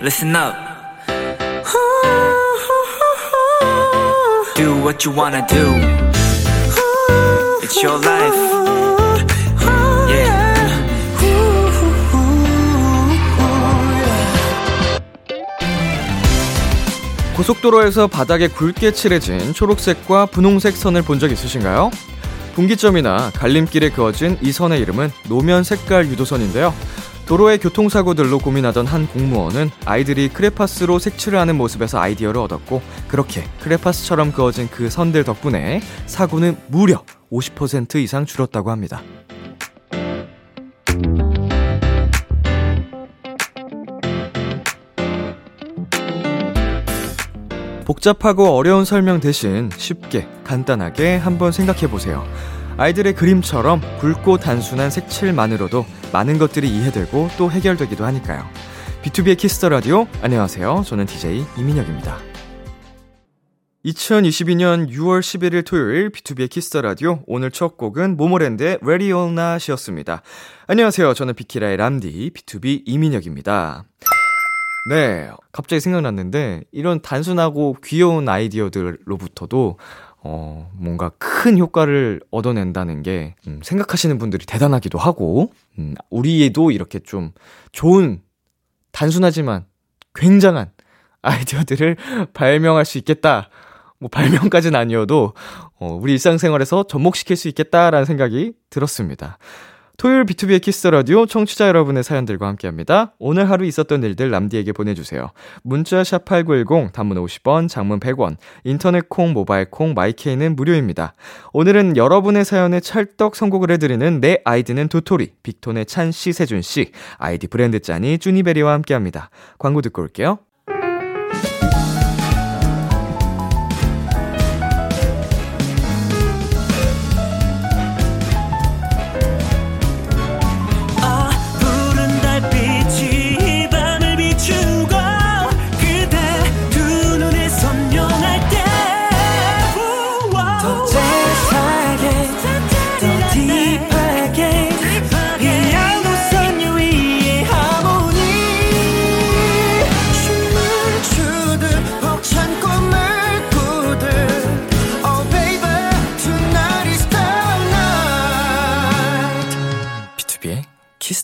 listen up. Do what you wanna do. It's your life. Yeah. 고속도로에서 바닥에 굵게 칠해진 초록색과 분홍색 선을 본 적 있으신가요? 분기점이나 갈림길에 그어진 이 선의 이름은 노면 색깔 유도선인데요. 도로의 교통사고들로 고민하던 한 공무원은 아이들이 크레파스로 색칠을 하는 모습에서 아이디어를 얻었고 그렇게 크레파스처럼 그어진 그 선들 덕분에 사고는 무려 50% 이상 줄었다고 합니다. 복잡하고 어려운 설명 대신 쉽게 간단하게 한번 생각해 보세요. 아이들의 그림처럼 굵고 단순한 색칠만으로도 많은 것들이 이해되고 또 해결되기도 하니까요. B2B의 키스터 라디오 안녕하세요. 저는 DJ 이민혁입니다. 2022년 6월 11일 토요일 B2B의 키스터 라디오 오늘 첫 곡은 모모랜드의 Ready or Not이었습니다. 안녕하세요. 저는 비키라의 람디 BTOB 이민혁입니다. 네, 갑자기 생각났는데 이런 단순하고 귀여운 아이디어들로부터도 어, 뭔가 큰 효과를 얻어낸다는 게, 음, 생각하시는 분들이 대단하기도 하고, 음, 우리에도 이렇게 좀 좋은, 단순하지만 굉장한 아이디어들을 발명할 수 있겠다. 뭐, 발명까지는 아니어도, 어, 우리 일상생활에서 접목시킬 수 있겠다라는 생각이 들었습니다. 토요일 B2B의 키스 라디오 청취자 여러분의 사연들과 함께 합니다. 오늘 하루 있었던 일들 남디에게 보내주세요. 문자 샵 8910 단문 50원, 장문 100원, 인터넷 콩, 모바일 콩, 마이케이는 무료입니다. 오늘은 여러분의 사연에 찰떡 선곡을 해드리는 내 아이디는 도토리, 빅톤의 찬 씨, 세준 씨, 아이디 브랜드 짠이 쭈니베리와 함께 합니다. 광고 듣고 올게요.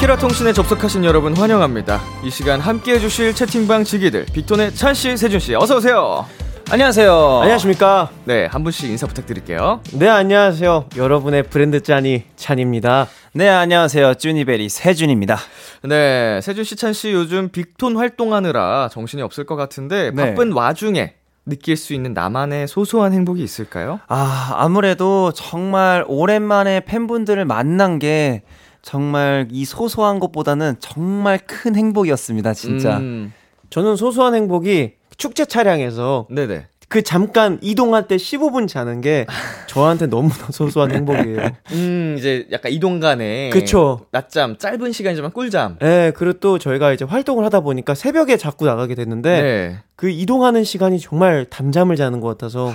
키라 통신에 접속하신 여러분 환영합니다. 이 시간 함께 해주실 채팅방 지기들 빅톤의 찬 씨, 세준 씨 어서 오세요. 안녕하세요. 안녕하십니까? 네, 한 분씩 인사 부탁드릴게요. 네, 안녕하세요. 여러분의 브랜드 짠이 찬입니다. 네, 안녕하세요. 쭈니베리 세준입니다. 네, 세준 씨, 찬 씨 요즘 빅톤 활동하느라 정신이 없을 것 같은데 네. 바쁜 와중에 느낄 수 있는 나만의 소소한 행복이 있을까요? 아, 아무래도 정말 오랜만에 팬분들을 만난 게 정말 이 소소한 것보다는 정말 큰 행복이었습니다, 진짜. 음, 저는 소소한 행복이 축제 차량에서 네네. 그 잠깐 이동할 때 15분 자는 게 저한테 너무나 소소한 행복이에요. 음, 이제 약간 이동 간에 그쵸. 낮잠, 짧은 시간이지만 꿀잠. 네, 그리고 또 저희가 이제 활동을 하다 보니까 새벽에 자꾸 나가게 됐는데 네. 그 이동하는 시간이 정말 담잠을 자는 것 같아서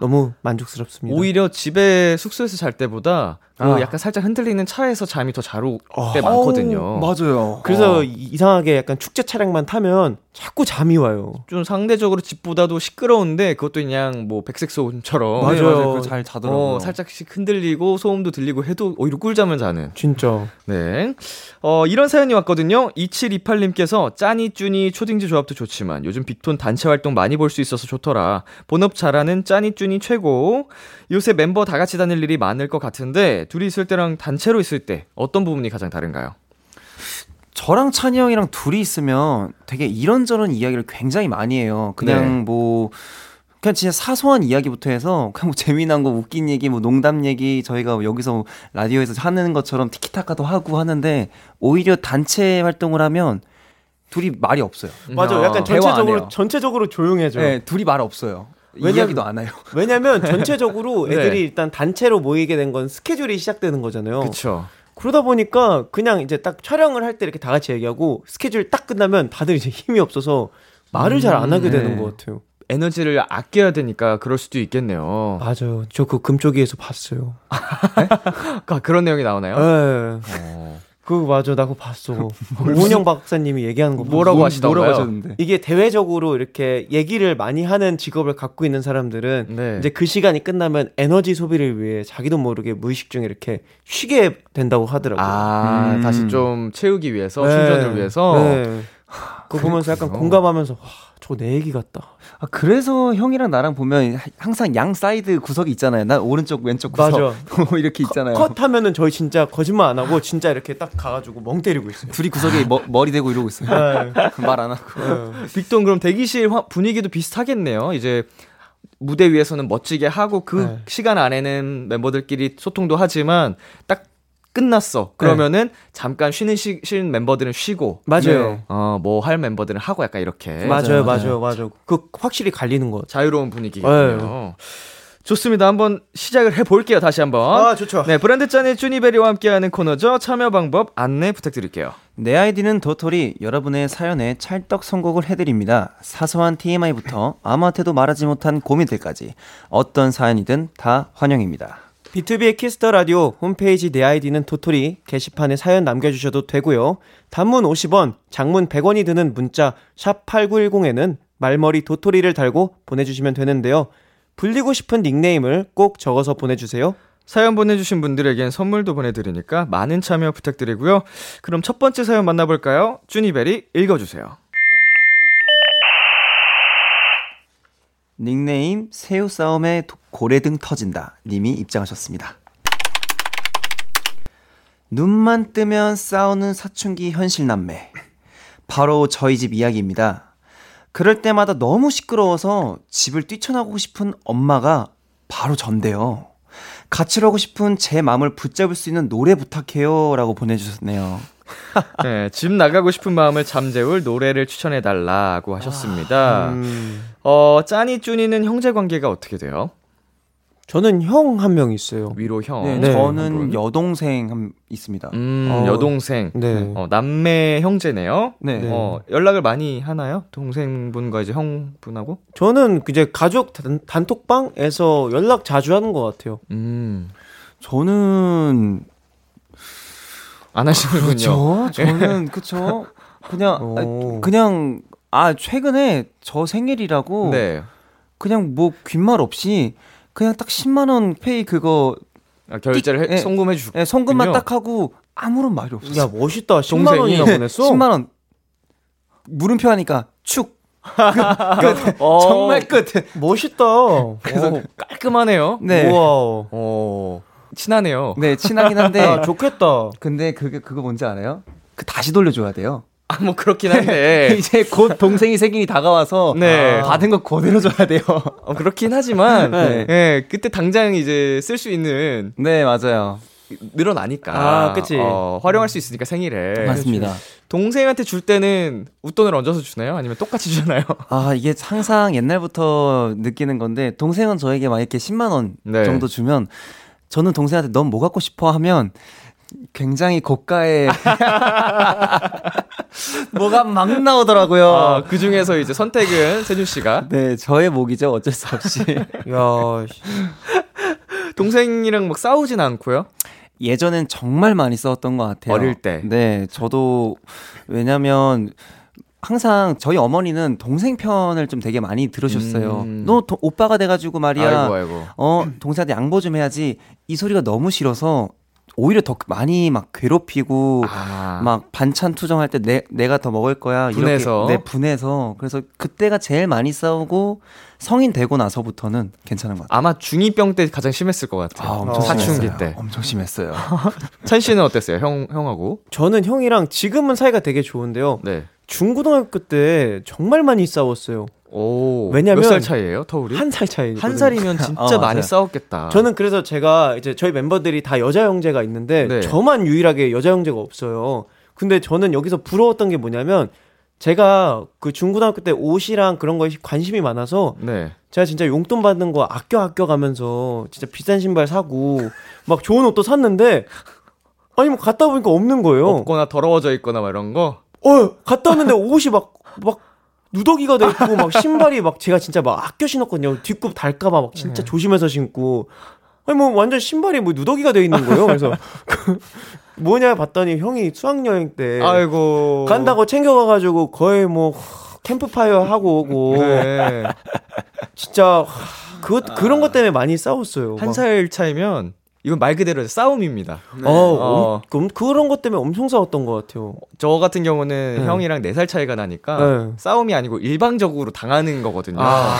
너무 만족스럽습니다. 오히려 집에 숙소에서 잘 때보다 그 아. 약간 살짝 흔들리는 차에서 잠이 더잘올때 어. 많거든요. 맞아요. 그래서 어. 이- 이상하게 약간 축제 차량만 타면 자꾸 잠이 와요. 좀 상대적으로 집보다도 시끄러운데 그것도 그냥 뭐 백색 소음처럼 맞아요. 네, 맞아요. 그잘 자더라고요. 어, 살짝씩 흔들리고 소음도 들리고 해도 오히려 꿀잠을 자는. 진짜. 네. 어, 이런 사연이 왔거든요. 2728님께서 짜니 쭈니 초딩지 조합도 좋지만 요즘 빅톤 단체 활동 많이 볼 수 있어서 좋더라. 본업 잘하는 짜니 쭈니 최고. 요새 멤버 다 같이 다닐 일이 많을 것 같은데 둘이 있을 때랑 단체로 있을 때 어떤 부분이 가장 다른가요? 저랑 찬이 형이랑 둘이 있으면 되게 이런저런 이야기를 굉장히 많이 해요. 그냥 네. 뭐 그냥 진짜 사소한 이야기부터 해서 그냥 뭐 재미난 거 웃긴 얘기 뭐 농담 얘기 저희가 뭐 여기서 뭐 라디오에서 하는 것처럼 티키타카도 하고 하는데 오히려 단체 활동을 하면 둘이 말이 없어요. 맞아. 어, 약간 전체적으로. 전체적으로 조용해져. 네, 둘이 말 없어요. 왜냐면- 이야기도 안 해요. 왜냐면 전체적으로 네. 애들이 일단 단체로 모이게 된 건 스케줄이 시작되는 거잖아요. 그쵸. 그러다 보니까 그냥 이제 딱 촬영을 할 때 이렇게 다 같이 얘기하고 스케줄 딱 끝나면 다들 이제 힘이 없어서 말을 잘안 하게 네. 되는 것 같아요. 에너지를 아껴야 되니까 그럴 수도 있겠네요. 맞아요. 저 그 금쪽이에서 봤어요. 아, 그런 내용이 나오나요? 네. 어. 그거 맞아. 나 그거 봤어. 오은영 박사님이 얘기하는 거 뭐라고. 하시던가요? 이게 대외적으로 이렇게 얘기를 많이 하는 직업을 갖고 있는 사람들은 네. 이제 그 시간이 끝나면 에너지 소비를 위해 자기도 모르게 무의식 중에 이렇게 쉬게 된다고 하더라고요. 아, 음. 다시 좀 채우기 위해서, 네. 충전을 위해서. 네. 그거 보면서 약간. 공감하면서 와, 저거 내 얘기 같다. 아, 그래서 형이랑 나랑 보면 하- 항상 양 사이드 구석이 있잖아요. 난 오른쪽 왼쪽 구석 맞아. 이렇게 있잖아요. 컷 하면은 저희 진짜 거짓말 안 하고 진짜 이렇게 딱 가가지고 멍 때리고 있어요. 둘이 구석에 머, 머리 대고 이러고 있어요. 네. 말안 하고. 빅톤 그럼 대기실 화- 분위기도 비슷하겠네요. 이제 무대 위에서는 멋지게 하고 그 네. 시간 안에는 멤버들끼리 소통도 하지만 딱 끝났어. 그러면은 잠깐 쉬는 시, 쉬는 멤버들은 쉬고 맞아요. 네. 어뭐 할 멤버들은 하고 약간 이렇게 맞아요, 맞아요. 맞아요, 맞아요. 그 확실히 갈리는 것. 자유로운 분위기거든요. 좋습니다. 한번 시작을 해 볼게요. 다시 한번. 아, 좋죠. 네, 브랜드 짠의 쭈니베리와 함께하는 코너죠. 참여 방법 안내 부탁드릴게요. 내 아이디는 도토리 여러분의 사연에 찰떡 선곡을 해드립니다. 사소한 TMI부터 아무한테도 말하지 못한 고민들까지 어떤 사연이든 다 환영입니다. BTOB의 키스 더 라디오 홈페이지 내 아이디는 도토리 게시판에 사연 남겨주셔도 되고요. 단문 50원, 장문 100원이 드는 문자 샵 #8910에는 말머리 도토리를 달고 보내주시면 되는데요. 불리고 싶은 닉네임을 꼭 적어서 보내주세요. 사연 보내주신 분들에겐 선물도 보내드리니까 많은 참여 부탁드리고요. 그럼 첫 번째 사연 만나볼까요? 쭈니베리 읽어주세요. 닉네임 새우 싸움에 도- 고래등 터진다 님이 입장하셨습니다. 눈만 뜨면 싸우는 사춘기 현실 남매. 바로 저희 집 이야기입니다. 그럴 때마다 너무 시끄러워서 집을 뛰쳐나가고 싶은 엄마가 바로 전데요. 같이 하고 싶은 제 마음을 붙잡을 수 있는 노래 부탁해요. 라고 보내주셨네요. 네, 집 나가고 싶은 마음을 잠재울 노래를 추천해달라고 하셨습니다. 음, 어, 짜니 쭈니는 형제 관계가 어떻게 돼요? 저는 형 한 명 있어요. 위로 형. 네, 네. 저는 여동생 한, 있습니다. 음, 어. 여동생. 네. 어, 남매 형제네요. 네. 어, 연락을 많이 하나요? 동생분과 이제 형분하고? 저는 이제 가족 단, 단톡방에서 연락 자주 하는 것 같아요. 음, 저는 안 하시는군요. 그렇죠. 저는 그쵸. 그냥 오. 아, 그냥 아 최근에 저 생일이라고 네. 그냥 뭐 귓말 없이 그냥 딱 10만 원 페이 그거 아, 결제를 해, 네. 송금해 주. 예, 송금만 그렇군요. 딱 하고 아무런 말이 없었어요. 야 멋있다. 10만 동생이 원이나 보냈어. 10만 원 물음표 하니까 축 어, 정말 끝. 멋있다. 그래서 깔끔하네요. 네. 우와. 어, 친하네요. 네, 친하긴 한데 야 좋겠다. 근데 그게 그거 뭔지 알아요? 그 다시 돌려줘야 돼요. 아, 뭐 그렇긴 한데. 이제 곧 동생이 생일이 다가와서 네. 받은 거 그대로 줘야 돼요. 어, 그렇긴 하지만, 네. 예, 그때 당장 이제 쓸 수 있는 네, 맞아요. 늘어나니까. 아, 그치. 어, 활용할 수 있으니까 생일에. 맞습니다. 동생한테 줄 때는 웃돈을 얹어서 주나요? 아니면 똑같이 주나요? 아, 이게 항상 옛날부터 느끼는 건데, 동생은 저에게 막 이렇게 10만 원 네. 정도 주면, 저는 동생한테 넌 뭐 갖고 싶어 하면, 굉장히 고가의, 뭐가 막 나오더라고요. 아, 그 중에서 이제 선택은 세준 씨가. 네, 저의 목이죠. 어쩔 수 없이. 야, 씨. 동생이랑 막 싸우진 않고요. 예전엔 정말 많이 싸웠던 것 같아요. 어릴 때. 네, 저도, 왜냐면, 항상 저희 어머니는 동생 편을 좀 되게 많이 들으셨어요. 음. 너 도- 오빠가 돼가지고 말이야. 아이고, 아이고. 어, 동생한테 양보 좀 해야지. 이 소리가 너무 싫어서 오히려 더 많이 막 괴롭히고 아, 막 반찬 투정할 때 내, 내가 더 먹을 거야. 분해서? 이렇게 네, 분해서. 그래서 그때가 제일 많이 싸우고 성인 되고 나서부터는 괜찮은 것 같아요. 아마 중2병 때 가장 심했을 것 같아요. 엄청 사춘기 심했어요. 때. 엄청 심했어요. 찬 씨는 어땠어요? 형, 형하고? 저는 형이랑 지금은 사이가 되게 좋은데요. 네. 중고등학교 때 정말 많이 싸웠어요. 오. 왜냐면 몇 살 차이예요, 터울이? 한 살 차이. 한 살이면 진짜 어, 맞아요. 많이 싸웠겠다. 저는 그래서 제가 이제 저희 멤버들이 다 여자 형제가 있는데 네. 저만 유일하게 여자 형제가 없어요. 근데 저는 여기서 부러웠던 게 뭐냐면 제가 그 중고등학교 때 옷이랑 그런 거에 관심이 많아서 네. 제가 진짜 용돈 받는 거 아껴 아껴 가면서 진짜 비싼 신발 사고 막 좋은 옷도 샀는데 아니 뭐 갔다 보니까 없는 거예요. 없거나 더러워져 있거나 막 이런 거. 어 갔다 왔는데 옷이 막 막 누더기가 돼 있고 막 신발이 막 제가 진짜 막 아껴 신었거든요. 뒷굽 달까봐 막 진짜 조심해서 신고 아니 뭐 완전 신발이 뭐 누더기가 돼 있는 거예요. 그래서 그 뭐냐 봤더니 형이 수학여행 때 아이고. 간다고 챙겨가가지고 거의 뭐 캠프파이어 하고 오고 네. 진짜 그 그런 것 때문에 많이 싸웠어요. 한 살 차이면 이건 말 그대로 싸움입니다. 막. 어, 어. 엄- 그런 것 때문에 엄청 싸웠던 것 같아요. 저 같은 경우는 네. 형이랑 4살 차이가 나니까 네. 싸움이 아니고 일방적으로 당하는 거거든요. 아.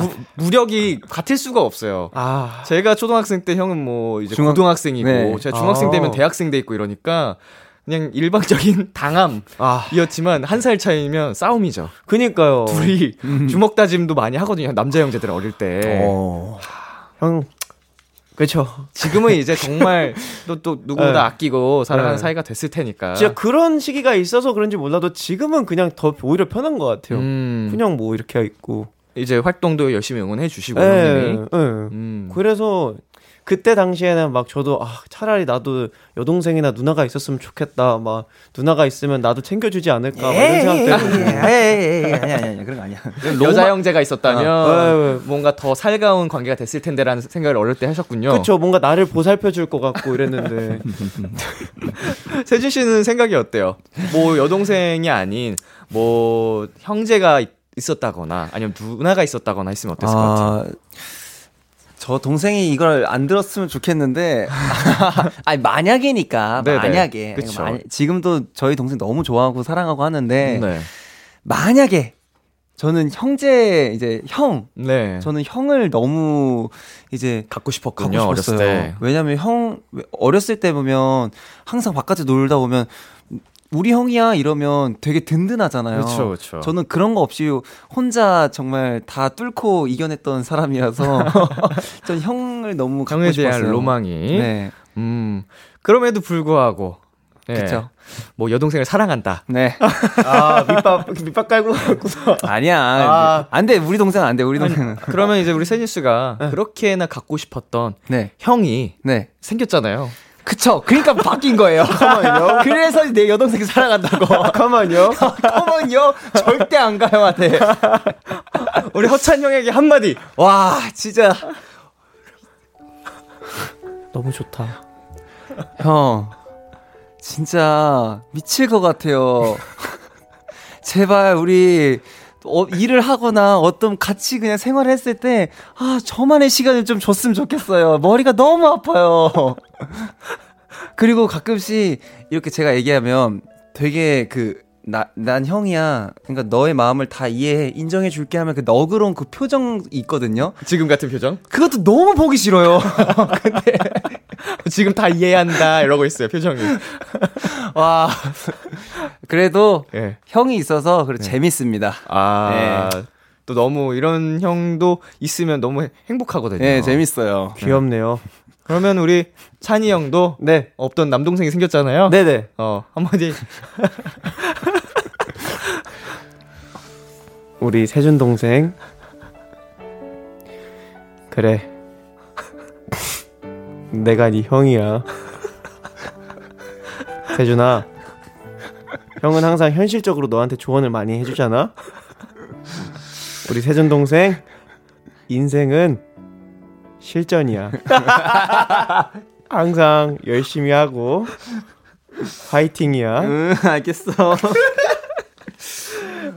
무, 무력이 같을 수가 없어요. 아, 제가 초등학생 때 형은 뭐 이제 중학- 고등학생이고 네. 제가 중학생 아. 되면 대학생 돼 있고 이러니까 그냥 일방적인 당함이었지만 아, 한살 차이면 싸움이죠. 그니까요. 둘이 주먹 다짐도 많이 하거든요. 남자 형제들 어릴 때. 어. 형, 그쵸. 지금은 이제 정말 또, 또 누구보다 네. 아끼고 살아가는 네. 사이가 됐을 테니까. 진짜 그런 시기가 있어서 그런지 몰라도 지금은 그냥 더 오히려 편한 것 같아요. 음, 그냥 뭐 이렇게 있고. 이제 활동도 열심히 응원해 주시고 예, 형님이. 예. 음. 그래서 그때 당시에는 막 저도 아 차라리 나도 여동생이나 누나가 있었으면 좋겠다 막 누나가 있으면 나도 챙겨주지 않을까 막 이런 생각 때문에 에이, 아니 아니 아니 그런 거 아니야. 여자 형제가 있었다면 아, 뭔가 더 살가운 관계가 됐을 텐데라는 생각을 어릴 때 하셨군요. 그쵸 뭔가 나를 보살펴 줄 것 같고 이랬는데 세준 씨는 생각이 어때요? 뭐 여동생이 아닌 뭐 형제가 있- 있었다거나 아니면 누나가 있었다거나 했으면 어땠을 것 같아요? 아, 저 동생이 이걸 안 들었으면 좋겠는데 아니 만약이니까 네네. 만약에 그쵸. 만- 지금도 저희 동생 너무 좋아하고 사랑하고 하는데 네. 만약에 저는 형제 이제 형 네. 저는 형을 너무 이제 갖고 갖고 싶었군요 어렸을. 때. 왜냐면 형 어렸을 때 보면 항상 바깥에 놀다 보면 우리 형이야 이러면 되게 든든하잖아요. 그렇죠, 그렇죠. 저는 그런 거 없이 혼자 정말 다 뚫고 이겨냈던 사람이라서 전 형을 너무 갖고 형에 싶었어요. 대한 로망이. 네, 음. 그럼에도 불구하고. 네. 그쵸. 뭐 여동생을 사랑한다. 네. 아 밑밥 밑밥 깔고 갔구나 아니야. 아. 안 돼. 우리 동생 안 돼. 우리 동생은. 그러면 이제 우리 세진 씨가 그렇게나 갖고 싶었던 네, 형이 네. 생겼잖아요. 그쵸. 그러니까 바뀐 거예요. 잠깐만요 그래서 내 여동생 사랑한다고. 잠깐만요 그러면요 절대 안 가요, 한테. 우리 허찬 형에게 한마디. 와, 진짜. 너무 좋다 형, 진짜 미칠 것 같아요. 제발 우리 어, 일을 하거나 어떤 같이 그냥 생활을 했을 때, 아, 저만의 시간을 좀 줬으면 좋겠어요. 머리가 너무 아파요. 그리고 가끔씩 이렇게 제가 얘기하면 되게 그, 나, 난 형이야. 그러니까 너의 마음을 다 이해해. 인정해 줄게 하면 그 너그러운 그 표정 있거든요. 지금 같은 표정? 그것도 너무 보기 싫어요. 지금 다 이해한다 이러고 있어요 표정이. 와. 그래도 예. 형이 있어서 그래 재밌습니다. 아. 또 너무 이런 형도 있으면 너무 행복하거든요. 예, 재밌어요. 귀엽네요 그러면 우리 찬이 형도 네 없던 남동생이 생겼잖아요. 네네 어, 한마디. 우리 세준 동생 그래 내가 네 형이야. 세준아 형은 항상 현실적으로 너한테 조언을 많이 해주잖아? 우리 세준 동생 인생은 실전이야. 항상 열심히 하고 파이팅이야. 응, 알겠어.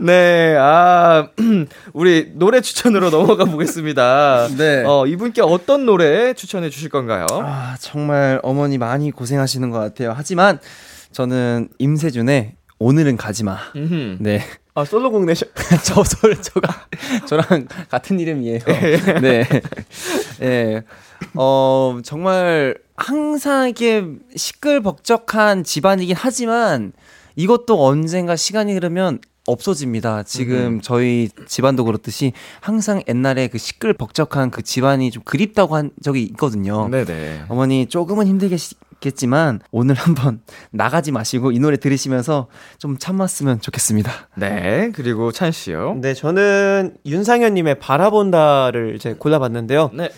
네, 아, 우리 노래 추천으로 넘어가 보겠습니다. 네. 어, 이분께 어떤 노래 추천해 주실 건가요? 아, 정말 어머니 많이 고생하시는 것 같아요. 하지만 저는 임세준의 오늘은 가지 마. 음흠. 네. 아 솔로곡 내셔 저, 저, 저가, 저랑 같은 이름이에요. 네. 네. 어, 정말 항상 이게 시끌벅적한 집안이긴 하지만 이것도 언젠가 시간이 흐르면 없어집니다. 지금 저희 집안도 그렇듯이 항상 옛날에 그 시끌벅적한 그 집안이 좀 그립다고 한 적이 있거든요. 네네. 어머니 조금은 힘들겠지만 오늘 한번 나가지 마시고 이 노래 들으시면서 좀 참았으면 좋겠습니다. 네. 그리고 찬 씨요. 네, 저는 윤상현님의 바라본다를 이제 골라봤는데요. 네.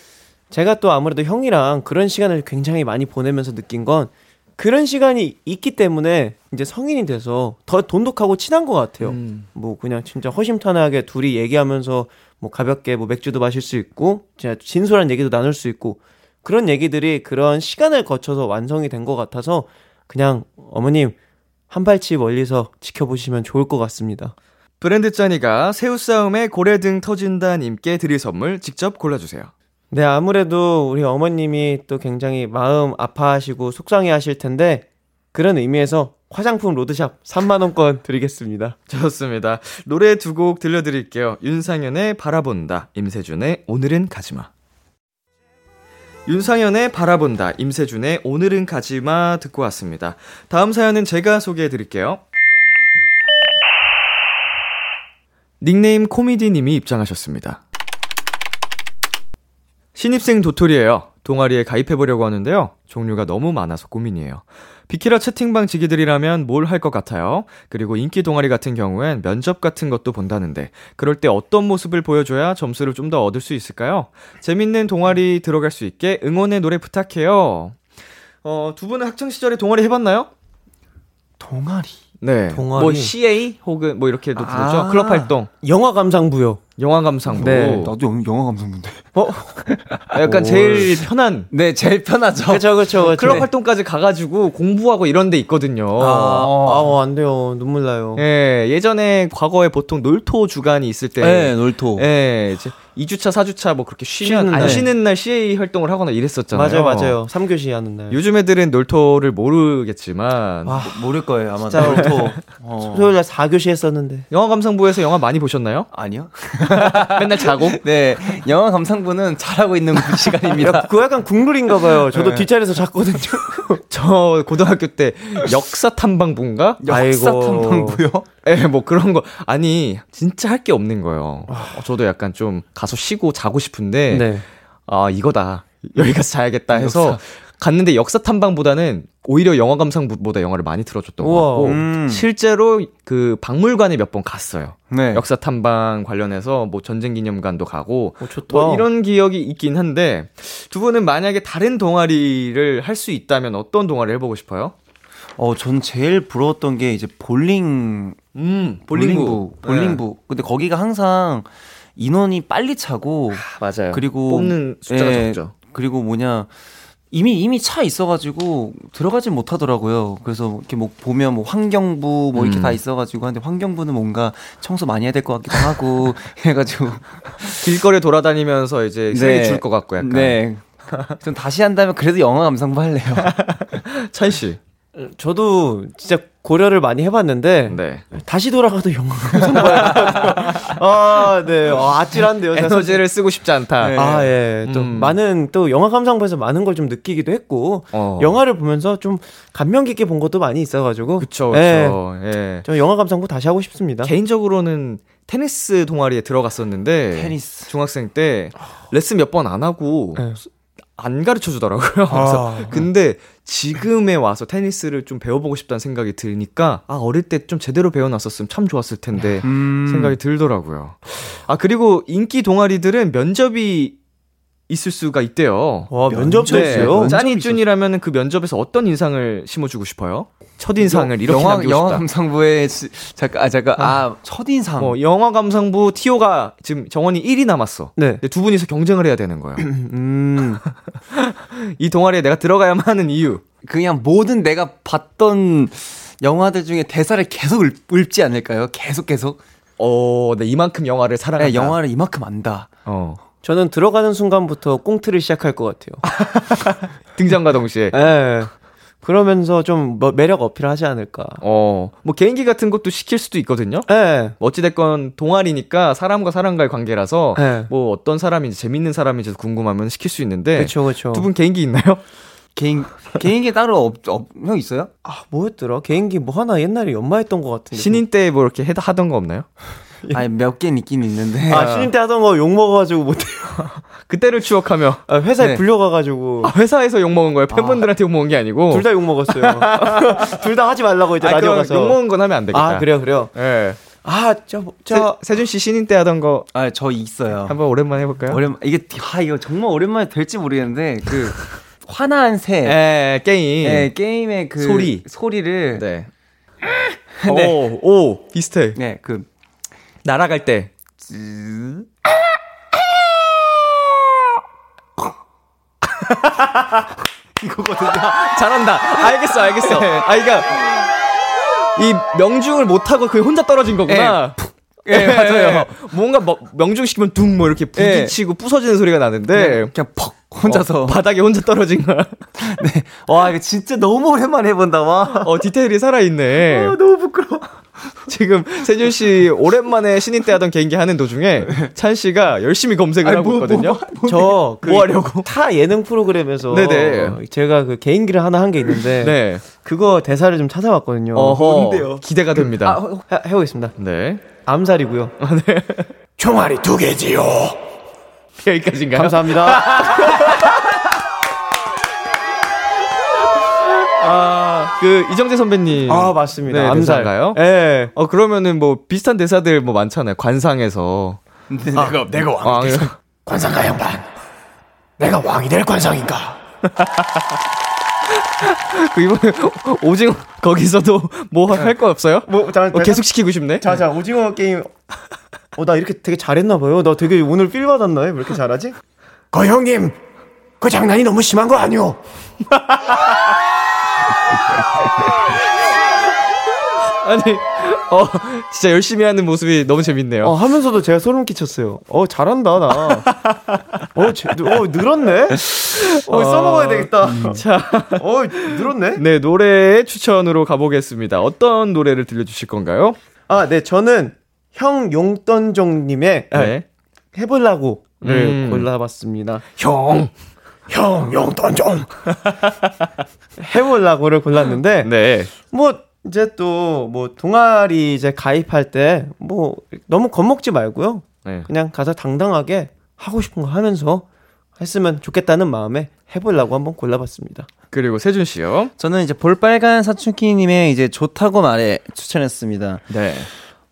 제가 또 아무래도 형이랑 그런 시간을 굉장히 많이 보내면서 느낀 건 그런 시간이 있기 때문에 이제 성인이 돼서 더 돈독하고 친한 것 같아요. 음. 뭐 그냥 진짜 허심탄회하게 둘이 얘기하면서 뭐 가볍게 뭐 맥주도 마실 수 있고 진짜 진솔한 얘기도 나눌 수 있고 그런 얘기들이 그런 시간을 거쳐서 완성이 된 것 같아서 그냥 어머님 한 발치 멀리서 지켜보시면 좋을 것 같습니다. 브랜드 짠이가 새우싸움에 고래 등 터진다님께 드릴 선물 직접 골라주세요. 네, 아무래도 우리 어머님이 또 굉장히 마음 아파하시고 속상해 하실 텐데 그런 의미에서 화장품 로드샵 3만원권 드리겠습니다. 좋습니다. 노래 두 곡 들려드릴게요. 윤상현의 바라본다, 임세준의 오늘은 가지마. 윤상현의 바라본다, 임세준의 오늘은 가지마 듣고 왔습니다. 다음 사연은 제가 소개해 드릴게요. 닉네임 코미디님이 입장하셨습니다. 신입생 도토리예요. 동아리에 가입해보려고 하는데요. 종류가 너무 많아서 고민이에요. 비키라 채팅방 지기들이라면 뭘 할 것 같아요? 그리고 인기 동아리 같은 경우엔 면접 같은 것도 본다는데, 그럴 때 어떤 모습을 보여줘야 점수를 좀 더 얻을 수 있을까요? 재밌는 동아리 들어갈 수 있게 응원의 노래 부탁해요. 어, 두 분은 학창시절에 동아리 해봤나요? 동아리. 네. 동아리. 뭐 CA 혹은 뭐 이렇게도 부르죠. 아. 클럽 활동, 영화 감상 부요. 영화 감상부. 네. 나도 영, 영화 감독인데. 약간 오. 제일 편한 네, 제일 편하죠. 그렇죠, 그렇죠. 어, 클럽 활동까지 가가지고 공부하고 이런 데 있거든요. 아, 아, 안 돼요. 눈물 나요. 예, 예전에 과거에 보통 놀토 주간이 있을 때. 네, 놀토. 예, 이제 2주차, 4주차 뭐 그렇게 쉬면, 쉬는 안 날. 쉬는 날 CA 활동을 하거나 이랬었잖아요. 맞아요, 맞아요. 3교시 하는 날. 요즘 애들은 놀토를 모르겠지만. 아, 모를 거예요, 아마. 진짜. 놀토. 어. 토요일 날 4교시 했었는데. 영화 감상부에서 영화 많이 보셨나요? 아니요. 맨날 자고? 네, 영화 감상부는 잘하고 있는 시간입니다. 그거 약간 국룰인가 봐요. 저도 네. 뒷자리에서 잤거든요. 저 고등학교 때 역사 탐방부인가? 아이고. 역사 탐방부요? 예, 뭐 그런 거. 아니, 진짜 할 게 없는 거예요. 어, 저도 약간 좀 가서 쉬고 자고 싶은데. 네. 아, 이거다. 여기 가서 자야겠다 해서 갔는데 역사 탐방보다는 오히려 영화 감상보다 영화를 많이 틀어줬던 것 우와. 같고 음. 실제로 그 박물관에 몇 번 갔어요. 네. 역사 탐방 관련해서 뭐 전쟁 기념관도 가고 어. 뭐 이런 기억이 있긴 한데 두 분은 만약에 다른 동아리를 할 수 있다면 어떤 동아리 해보고 싶어요? 어, 전 제일 부러웠던 게 이제 볼링 음, 볼링부. 볼링부. 근데 거기가 항상 인원이 빨리 차고 맞아요. 그리고 뽑는 숫자가 예, 적죠. 그리고 뭐냐 이미 이미 차 있어가지고 들어가진 못하더라고요. 그래서 이렇게 뭐 보면 뭐 환경부 뭐 이렇게 음. 다 있어가지고 근데 환경부는 뭔가 청소 많이 해야 될 것 같기도 하고 해가지고 길거리 돌아다니면서 이제 쓰레기 줄것 같고 약간. 네. 좀 다시 한다면 그래도 영화 감상부 할래요. 찬 씨. 저도 진짜 고려를 많이 해봤는데 네. 다시 돌아가도 영화 감상 봐야 아, 네. 아, 아찔한데요. 에너지를 쓰고 싶지 않다. 네. 아, 예. 또 음. 많은 또 영화 감상부에서 많은 걸 좀 느끼기도 했고 어. 영화를 보면서 좀 감명 깊게 본 것도 많이 있어가지고 그쵸, 예. 그쵸. 예. 저 영화 감상부 다시 하고 싶습니다. 개인적으로는 테니스 동아리에 들어갔었는데 테니스. 중학생 때 레슨 몇 번 안 하고 네. 안 가르쳐 주더라고요. 그래서 아. 근데 지금에 와서 테니스를 좀 배워보고 싶다는 생각이 드니까 아 어릴 때 좀 제대로 배워놨었으면 참 좋았을 텐데 음. 생각이 들더라고요. 아 그리고 인기 동아리들은 면접이 있을 수가 있대요. 와 면접도 네, 있어요. 짠이준이라면 그 면접에서 어떤 인상을 심어주고 싶어요? 첫 인상을 이렇게 영화 남기고 영화 싶다. 감상부에 지- 잠깐 아 잠깐 아 첫인상. 뭐 영화 감상부 티오가 지금 정원이 1위 남았어. 네. 근데 두 분이서 경쟁을 해야 되는 거예요. 음. 이 동아리에 내가 들어가야만 하는 이유. 그냥 모든 내가 봤던 영화들 중에 대사를 계속 읊, 읊지 않을까요? 계속 계속. 어, 네, 이만큼 영화를 사랑한다. 네, 영화를 이만큼 안다. 어. 저는 들어가는 순간부터 꽁트를 시작할 것 같아요. 등장과 동시에. 예. 그러면서 좀 뭐- 매력 어필하지 않을까. 어, 뭐 개인기 같은 것도 시킬 수도 있거든요. 예. 어찌됐건 동아리니까 사람과 사람과의 관계라서 네. 뭐 어떤 사람인지 재밌는 사람인지 궁금하면 시킬 수 있는데 그렇죠, 그렇죠. 두 분 개인기 있나요? 개인 개인기 따로 없, 없, 형 있어요? 아, 뭐였더라? 개인기 뭐 하나 옛날에 연마했던 것 같은데. 신인 때 뭐 이렇게 해, 하던 거 없나요? 아니 몇 개는 있긴 있는데. 아, 신인 때 하던 거 욕 먹어가지고 못해요. 그때를 추억하며 아, 회사에 네. 불려가가지고. 아, 회사에서 욕 먹은 거예요. 팬분들한테 욕 먹은 게 아니고. 둘 다 욕 먹었어요. 둘 다 하지 말라고 이제 아, 라디오 가서. 욕 먹은 건 하면 안 되겠다. 아, 그래요, 그래요. 예. 아, 저, 저, 저 세준 씨 신인 때 하던 거 아, 저 있어요. 한번 오랜만에 해볼까요? 오랜 이게 아 이거 정말 오랜만에 될지 모르겠는데 그 화난 새 예, 게임. 네, 게임의 그 소리. 소리를 네. 네. 오, 오, 비슷해. 네, 그 날아갈 때. 이거거든요. 잘한다. 알겠어, 알겠어. 아, 그러니까 이 명중을 못 하고 그 혼자 떨어진 거구나. 예, 맞아요. 뭔가 뭐, 명중 시키면 둥 뭐 이렇게 부딪히고 부서지는 소리가 나는데 그냥 퍽 혼자서 어, 바닥에 혼자 떨어진 거야. 와 이거 진짜 너무 오랜만에 해본다 와. 어, 디테일이 살아있네. 너무 부끄러워. 지금 세준 씨 오랜만에 신인 때 하던 개인기 하는 도중에 찬 씨가 열심히 검색을 하고 있거든요. 저, 그, 뭐 하려고? 타 예능 프로그램에서. 네네. 제가 그 개인기를 하나 한 게 있는데. 네. 그거 대사를 좀 찾아봤거든요. 어허. 기대가 됩니다. 아, 어, 해, 해보겠습니다. 네. 암살이고요. 총알이 두 개지요. 여기까지인가요? 감사합니다. 아, 그 이정재 선배님. 아, 맞습니다. 네, 암살. 대사인가요? 예. 어 그러면은 뭐 비슷한 대사들 뭐 많잖아요. 관상에서. 내가 내가 왕. 아, 그- 관상가 양반. 내가 왕이 될 관상인가? 그 이번에 오징어 거기서도 뭐 할 거 없어요? 뭐, 자, 어, 계속 시키고 싶네. 자, 자, 오징어 게임. 어, 나 이렇게 되게 잘했나 봐요. 나 되게 오늘 필 받았나요? 왜 이렇게 잘하지? 거 형님, 그 장난이 너무 심한 거 아니오? 아니, 어 진짜 열심히 하는 모습이 너무 재밌네요. 어, 하면서도 제가 소름 끼쳤어요. 어, 잘한다, 나. 어, 제, 어 늘었네? 어, 써먹어야 되겠다. 자, 어, 늘었네? 네 노래 추천으로 가보겠습니다. 어떤 노래를 들려주실 건가요? 아, 네, 저는 형 용돈종님의 네. 해보려고를 음. 골라봤습니다. 형, 형 용돈 좀. 해보려고를 골랐는데, 네. 뭐, 이제 또, 뭐, 동아리 이제 가입할 때, 뭐, 너무 겁먹지 말고요. 네. 그냥 가서 당당하게 하고 싶은 거 하면서 했으면 좋겠다는 마음에 해보려고 한번 골라봤습니다. 그리고 세준 씨요. 저는 이제 볼빨간 사춘기님의 이제 좋다고 말해 추천했습니다. 네.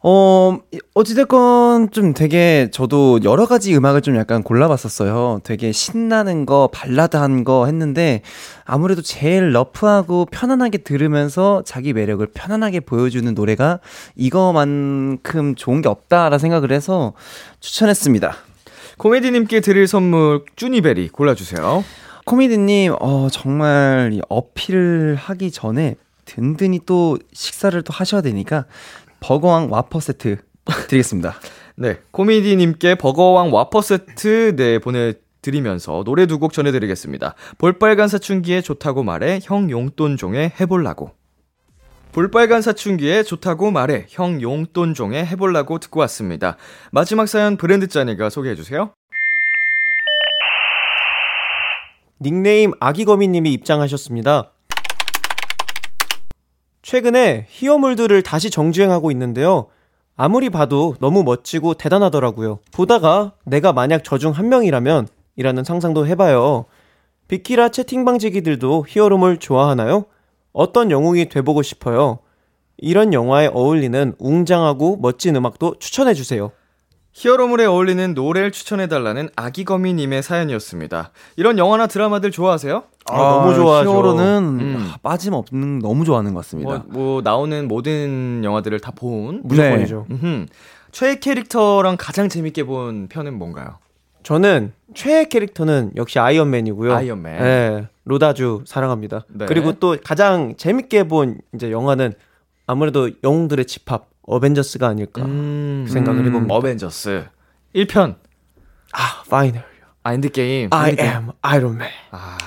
어, 어찌됐건 좀 되게 저도 여러 가지 음악을 좀 약간 골라봤었어요. 되게 신나는 거, 발라드한 거 했는데 아무래도 제일 러프하고 편안하게 들으면서 자기 매력을 편안하게 보여주는 노래가 이거만큼 좋은 게 없다라 생각을 해서 추천했습니다. 코미디님께 드릴 선물 쭈니베리 골라주세요. 코미디님, 어, 정말 이 어필을 하기 전에 든든히 또 식사를 또 하셔야 되니까 버거왕 와퍼 세트 드리겠습니다. 네. 코미디님께 버거왕 와퍼 세트 네 보내 드리면서 노래 두 곡 전해드리겠습니다. 볼빨간 사춘기에 좋다고 말해 형 용돈종에 해볼라고. 볼빨간 사춘기에 좋다고 말해 형 용돈종에 해볼라고 듣고 왔습니다. 마지막 사연 브랜드 짠이가 소개해주세요. 닉네임 아기거미님이 입장하셨습니다. 최근에 히어물들을 다시 정주행하고 있는데요. 아무리 봐도 너무 멋지고 대단하더라고요. 보다가 내가 만약 저 중 한 명이라면 이라는 상상도 해봐요. 비키라 채팅방지기들도 히어로물 좋아하나요? 어떤 영웅이 돼보고 싶어요. 이런 영화에 어울리는 웅장하고 멋진 음악도 추천해주세요. 히어로물에 어울리는 노래를 추천해달라는 아기거미님의 사연이었습니다. 이런 영화나 드라마들 좋아하세요? 아, 너무 좋아하죠. 히어로는 음. 아, 빠짐없는 너무 좋아하는 것 같습니다. 뭐, 뭐 나오는 모든 영화들을 다 본. 무조건이죠. 음흠. 최애 캐릭터랑 가장 재밌게 본 편은 뭔가요? 저는 최애 캐릭터는 역시 아이언맨이고요. 아이언맨. 네, 로다주 사랑합니다. 네. 그리고 또 가장 재밌게 본 이제 영화는 아무래도 영웅들의 집합 어벤져스가 아닐까. 음, 그 생각을 해봅니다. 어벤져스 1편 아, 파이널. 아 엔드게임. I am Iron Man. 아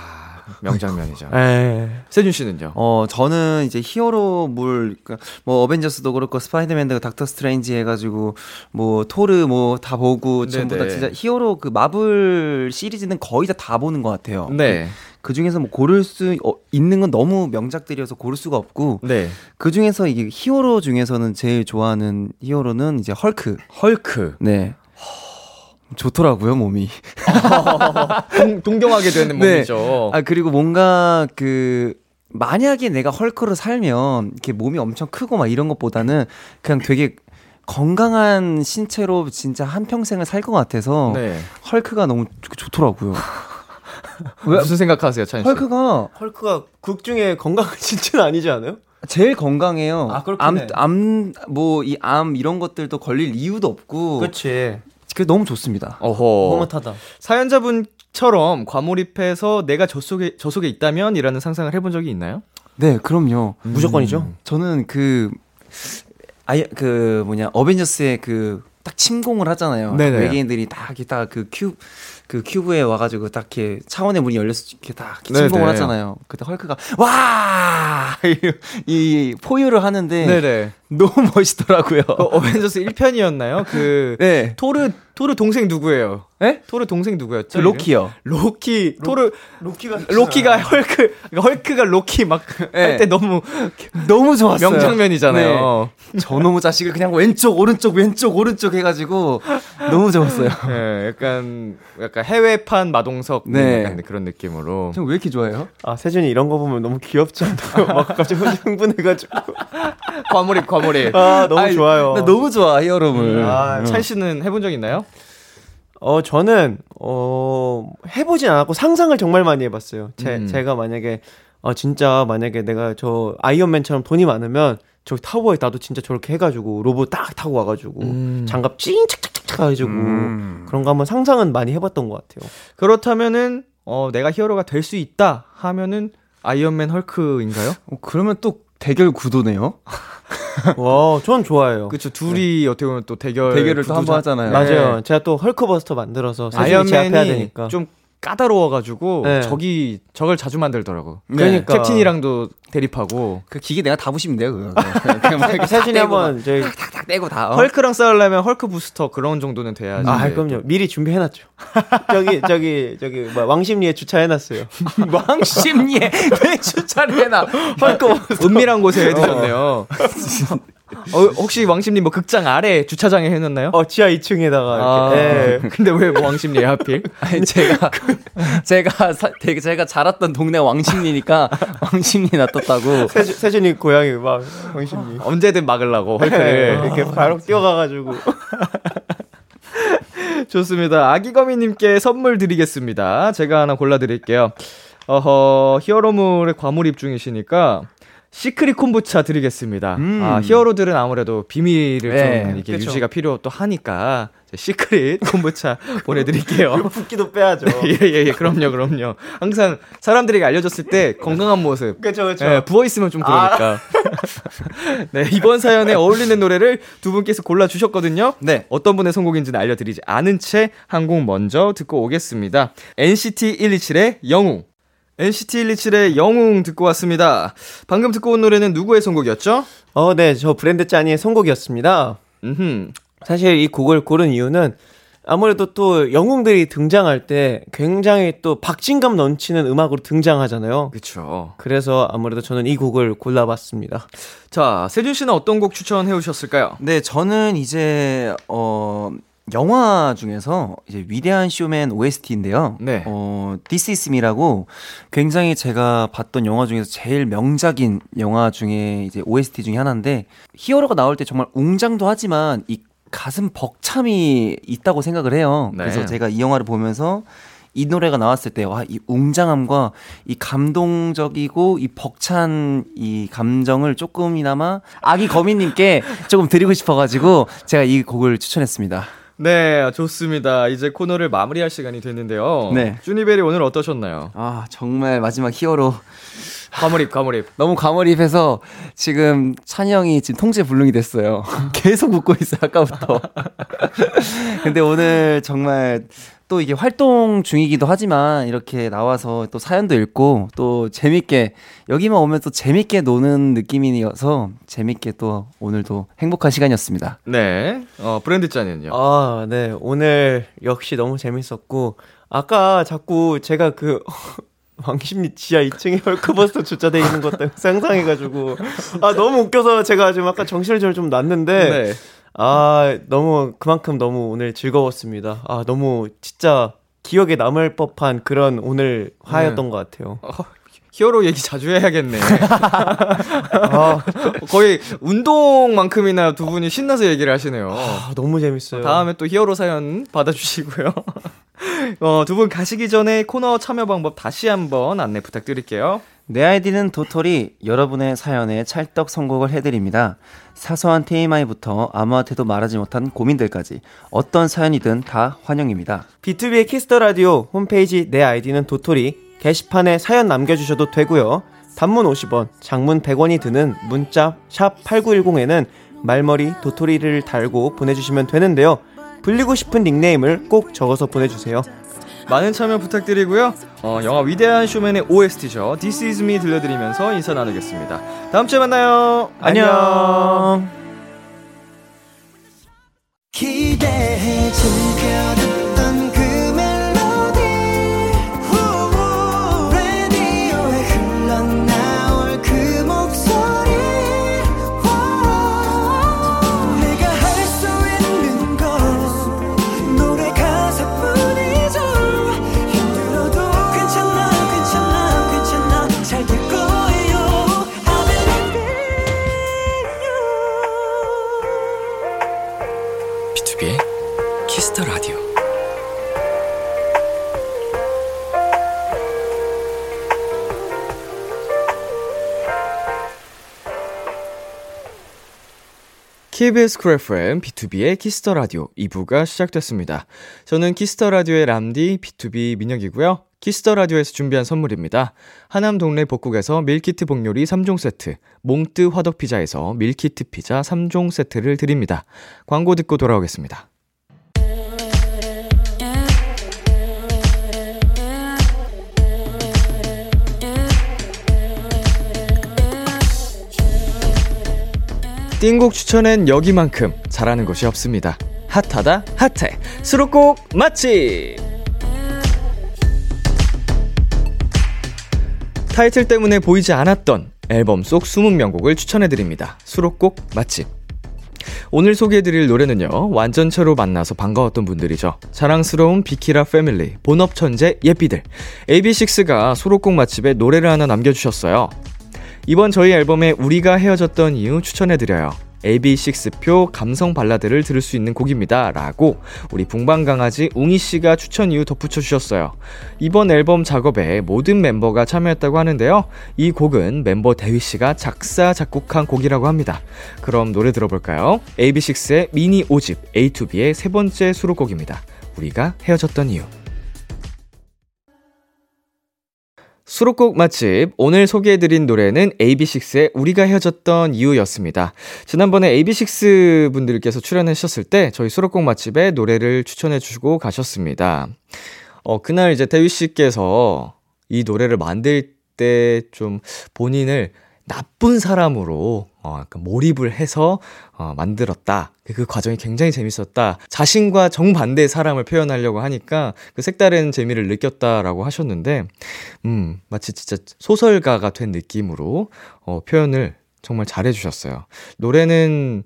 명장면이죠. 에. 세준 씨는요? 어, 저는 이제 히어로물, 그러니까 뭐 어벤져스도 그렇고 스파이더맨도 닥터 스트레인지 해가지고 뭐 토르 뭐 다 보고 전부 다. 진짜 히어로 그 마블 시리즈는 거의 다 다 보는 것 같아요. 네. 그 중에서 뭐 고를 수 어, 있는 건 너무 명작들이어서 고를 수가 없고 네. 그 중에서 이게 히어로 중에서는 제일 좋아하는 히어로는 이제 헐크. 헐크. 네. 좋더라고요 몸이. 동, 동경하게 되는 네. 몸이죠. 아 그리고 뭔가 그 만약에 내가 헐크로 살면 이렇게 몸이 엄청 크고 막 이런 것보다는 그냥 되게 건강한 신체로 진짜 한 평생을 살 것 같아서 네. 헐크가 너무 좋- 좋더라고요. 무슨 생각하세요, 찬 씨? 헐크가 헐크가 극 중에 건강한 진짜는 아니지 않아요? 제일 건강해요. 아. 암, 암, 뭐, 이 암 이런 것들도 걸릴 이유도 없고. 그렇지. 그게 너무 좋습니다. 어허. 흐뭇하다. 사연자분처럼 과몰입해서 내가 저 속에 저 속에 있다면 이라는 상상을 해본 적이 있나요? 네, 그럼요. 무조건이죠. 저는 그, 아예, 그, 뭐냐, 어벤져스의 그, 딱 침공을 하잖아요. 네네. 외계인들이 딱 이렇게 딱그 큐, 그 큐브에 와가지고 딱 이렇게 차원의 문이 열렸을 때 이렇게 딱. 침공을 하잖아요. 그때 헐크가, 와! 이, 이 포효를 하는데. 네네. 너무 멋있더라고요. 그 어벤져스 1편이었나요? 그 네. 토르 토르 동생 누구예요? 에? 토르 동생 누구였죠? 저 로키요. 로키 토르 로키가 로키가 헐크 헐크가 로키 막할 네. 때 너무 너무 좋았어요. 명장면이잖아요. 네. 저놈의 자식을 그냥 왼쪽 오른쪽 왼쪽 오른쪽 해가지고 너무 좋았어요. 네, 약간 약간 해외판 마동석 네. 약간 그런 느낌으로. 형 왜 이렇게 좋아해요? 아 세준이 이런 거 보면 너무 귀엽지 않나요? 막 갑자기 흥분해가지고 과몰입 과몰입. 아 너무 아니, 좋아요. 나 너무 좋아 히어로물. 아, 찬 씨는 해본 적 있나요? 어 저는 어 해보진 않았고 상상을 정말 많이 해봤어요. 제 음. 제가 만약에 어 진짜 만약에 내가 저 아이언맨처럼 돈이 많으면 저 타워에 나도 진짜 저렇게 해가지고 로봇 딱 타고 와가지고 음. 장갑 찡 착착착착 해가지고 음. 그런 거 한번 상상은 많이 해봤던 것 같아요. 그렇다면은 어 내가 히어로가 될 수 있다 하면은 아이언맨 헐크인가요? 어, 그러면 또 대결 구도네요. 와, 전 좋아해요. 그렇죠. 둘이 어떻게 보면 또 대결 대결을 또 한 번 하잖아요. 맞아요. 제가 또 헐크버스터 만들어서 아이언맨이 되니까. 좀 까다로워가지고 네. 적이 적을 자주 만들더라고. 그러니까. 캡틴이랑도 대립하고 그 기계 내가 다 부시면 돼요. 그거. 그냥 세준이 딱 떼고 한번 저희 막 탁탁 떼고 다. 어? 헐크랑 싸우려면 헐크 부스터 그런 정도는 돼야지. 아, 그럼요. 미리 준비해놨죠. 저기, 저기, 저기, 뭐, 왕십리에 주차해놨어요. 왕심리에 왜 주차를 해놔? 헐거 은밀한 곳에 해두셨네요. 어, 혹시 왕십님 뭐 극장 아래 주차장에 해놨나요? 어, 지하 2층에다가. 아, 이렇게. 예. 근데 왜 뭐 왕십리에 하필? 아니 제가 제가 사, 되게 제가 자랐던 동네 왕심리니까 왕심리 놔뒀다고. 세준, 세준이 고양이 막, 왕십리. 언제든 막으려고 헐크를. 네, 이렇게 바로 뛰어가가지고. 좋습니다. 아기거미님께 선물 드리겠습니다. 제가 하나 골라드릴게요. 어허, 히어로물에 과몰입 중이시니까, 시크릿 콤부차 드리겠습니다. 음. 아, 히어로들은 아무래도 비밀을 네, 좀 이게 그쵸. 유지가 필요 또 하니까, 시크릿 콤부차 보내드릴게요. 붓기도 빼야죠. 예, 예, 예, 그럼요, 그럼요. 항상 사람들에게 알려줬을 때 건강한 모습. 그쵸, 그쵸. 예, 부어 있으면 좀 그러니까. 네, 이번 사연에 어울리는 노래를 두 분께서 골라 주셨거든요. 네. 어떤 분의 선곡인지는 알려드리지 않은 채 한 곡 먼저 듣고 오겠습니다. NCT 127의 영웅. NCT 127의 영웅 듣고 왔습니다. 방금 듣고 온 노래는 누구의 선곡이었죠? 어, 네, 저 브랜드 짠이의 선곡이었습니다. 음, 사실 이 곡을 고른 이유는 아무래도 또 영웅들이 등장할 때 굉장히 또 박진감 넘치는 음악으로 등장하잖아요. 그쵸. 그래서 아무래도 저는 이 곡을 골라봤습니다. 자, 세준 씨는 어떤 곡 추천해 오셨을까요? 네, 저는 이제 어 영화 중에서 이제 위대한 쇼맨 OST인데요. 네. 어 This Is Me라고 굉장히 제가 봤던 영화 중에서 제일 명작인 영화 중에 이제 OST 중에 하나인데 히어로가 나올 때 정말 웅장도 하지만 이 가슴 벅참이 있다고 생각을 해요. 네. 그래서 제가 이 영화를 보면서 이 노래가 나왔을 때, 와, 이 웅장함과 이 감동적이고 이 벅찬 이 감정을 조금이나마 아기 거미님께 조금 드리고 싶어가지고 제가 이 곡을 추천했습니다. 네, 좋습니다. 이제 코너를 마무리할 시간이 됐는데요. 네. 쭈니벨이 오늘 어떠셨나요? 아, 정말 마지막 히어로. 과몰입, 과몰입. 너무 과몰입해서 지금 찬이 형이 지금 통제 불능이 됐어요. 계속 웃고 있어요, 아까부터. 근데 오늘 정말 또 이게 활동 중이기도 하지만 이렇게 나와서 또 사연도 읽고 또 재밌게 여기만 오면 또 재밌게 노는 느낌이어서 재밌게 또 오늘도 행복한 시간이었습니다. 네. 어, 브랜드 짠은요? 아, 네. 오늘 역시 너무 재밌었고, 아까 자꾸 제가 그, 왕십리 지하 2층에 헐크버스터 주차돼 있는 것도 상상해가지고 아 너무 웃겨서 제가 지금 아까 정신을 좀 놨는데 네. 아 너무 그만큼 너무 오늘 즐거웠습니다. 아 너무 진짜 기억에 남을 법한 그런 오늘 화였던 네. 것 같아요. 히어로 얘기 자주 해야겠네. 아, 거의 운동만큼이나 두 분이 신나서 얘기를 하시네요. 아 너무 재밌어요. 다음에 또 히어로 사연 받아주시고요. 어, 두 분 가시기 전에 코너 참여 방법 다시 한번 안내 부탁드릴게요. 내 아이디는 도토리 여러분의 사연에 찰떡 선곡을 해드립니다. 사소한 TMI부터 아무한테도 말하지 못한 고민들까지 어떤 사연이든 다 환영입니다. BTOB의 키스 더 라디오 홈페이지 내 아이디는 도토리 게시판에 사연 남겨주셔도 되고요. 단문 50원, 장문 100원이 드는 문자 샵 #8910에는 말머리 도토리를 달고 보내주시면 되는데요. 불리고 싶은 닉네임을 꼭 적어서 보내주세요. 많은 참여 부탁드리고요. 어, 영화 위대한 쇼맨의 OST죠. This is me 들려드리면서 인사 나누겠습니다. 다음 주에 만나요. 안녕. 기대해 즐 KBS 쿨 FM BTOB의 키스 더 라디오 2부가 시작됐습니다. 저는 키스 더 라디오의 람디 BTOB 민혁이고요. 키스 더 라디오에서 준비한 선물입니다. 하남 동네 복국에서 밀키트 복요리 3종 세트, 몽뜨 화덕 피자에서 밀키트 피자 3종 세트를 드립니다. 광고 듣고 돌아오겠습니다. 띵곡 추천엔 여기만큼 잘하는 곳이 없습니다. 핫하다 핫해. 수록곡 맛집 타이틀 때문에 보이지 않았던 앨범 속 숨은 명곡을 추천해드립니다. 수록곡 맛집 오늘 소개해드릴 노래는요 완전체로 만나서 반가웠던 분들이죠. 자랑스러운 비키라 패밀리 본업 천재 예삐들. AB6IX가 수록곡 맛집에 노래를 하나 남겨주셨어요 이번 저희 앨범에 우리가 헤어졌던 이유 추천해드려요. AB6표 감성 발라드를 들을 수 있는 곡입니다. 라고 우리 붕방강아지 웅이씨가 추천 이유 덧붙여 주셨어요. 이번 앨범 작업에 모든 mem버가 참여했다고 하는데요. 이 곡은 멤버 대휘씨가 작사, 작곡한 곡이라고 합니다. 그럼 노래 들어볼까요? AB6IX의 미니 5집 A2B의 세 번째 수록곡입니다. 우리가 헤어졌던 이유. 수록곡 맛집 오늘 소개해드린 노래는 AB6IX의 우리가 헤어졌던 이유였습니다. 지난번에 AB6IX 분들께서 출연하셨을 때 저희 수록곡 맛집에 노래를 추천해주시고 가셨습니다. 어 그날 이제 대휘 씨께서 이 노래를 만들 때 좀 본인을 나쁜 사람으로 어, 약간 몰입을 해서 어, 만들었다. 그 과정이 굉장히 재밌었다. 자신과 정반대의 사람을 표현하려고 하니까 그 색다른 재미를 느꼈다라고 하셨는데, 음, 마치 진짜 소설가가 된 느낌으로 어, 표현을 정말 잘해주셨어요. 노래는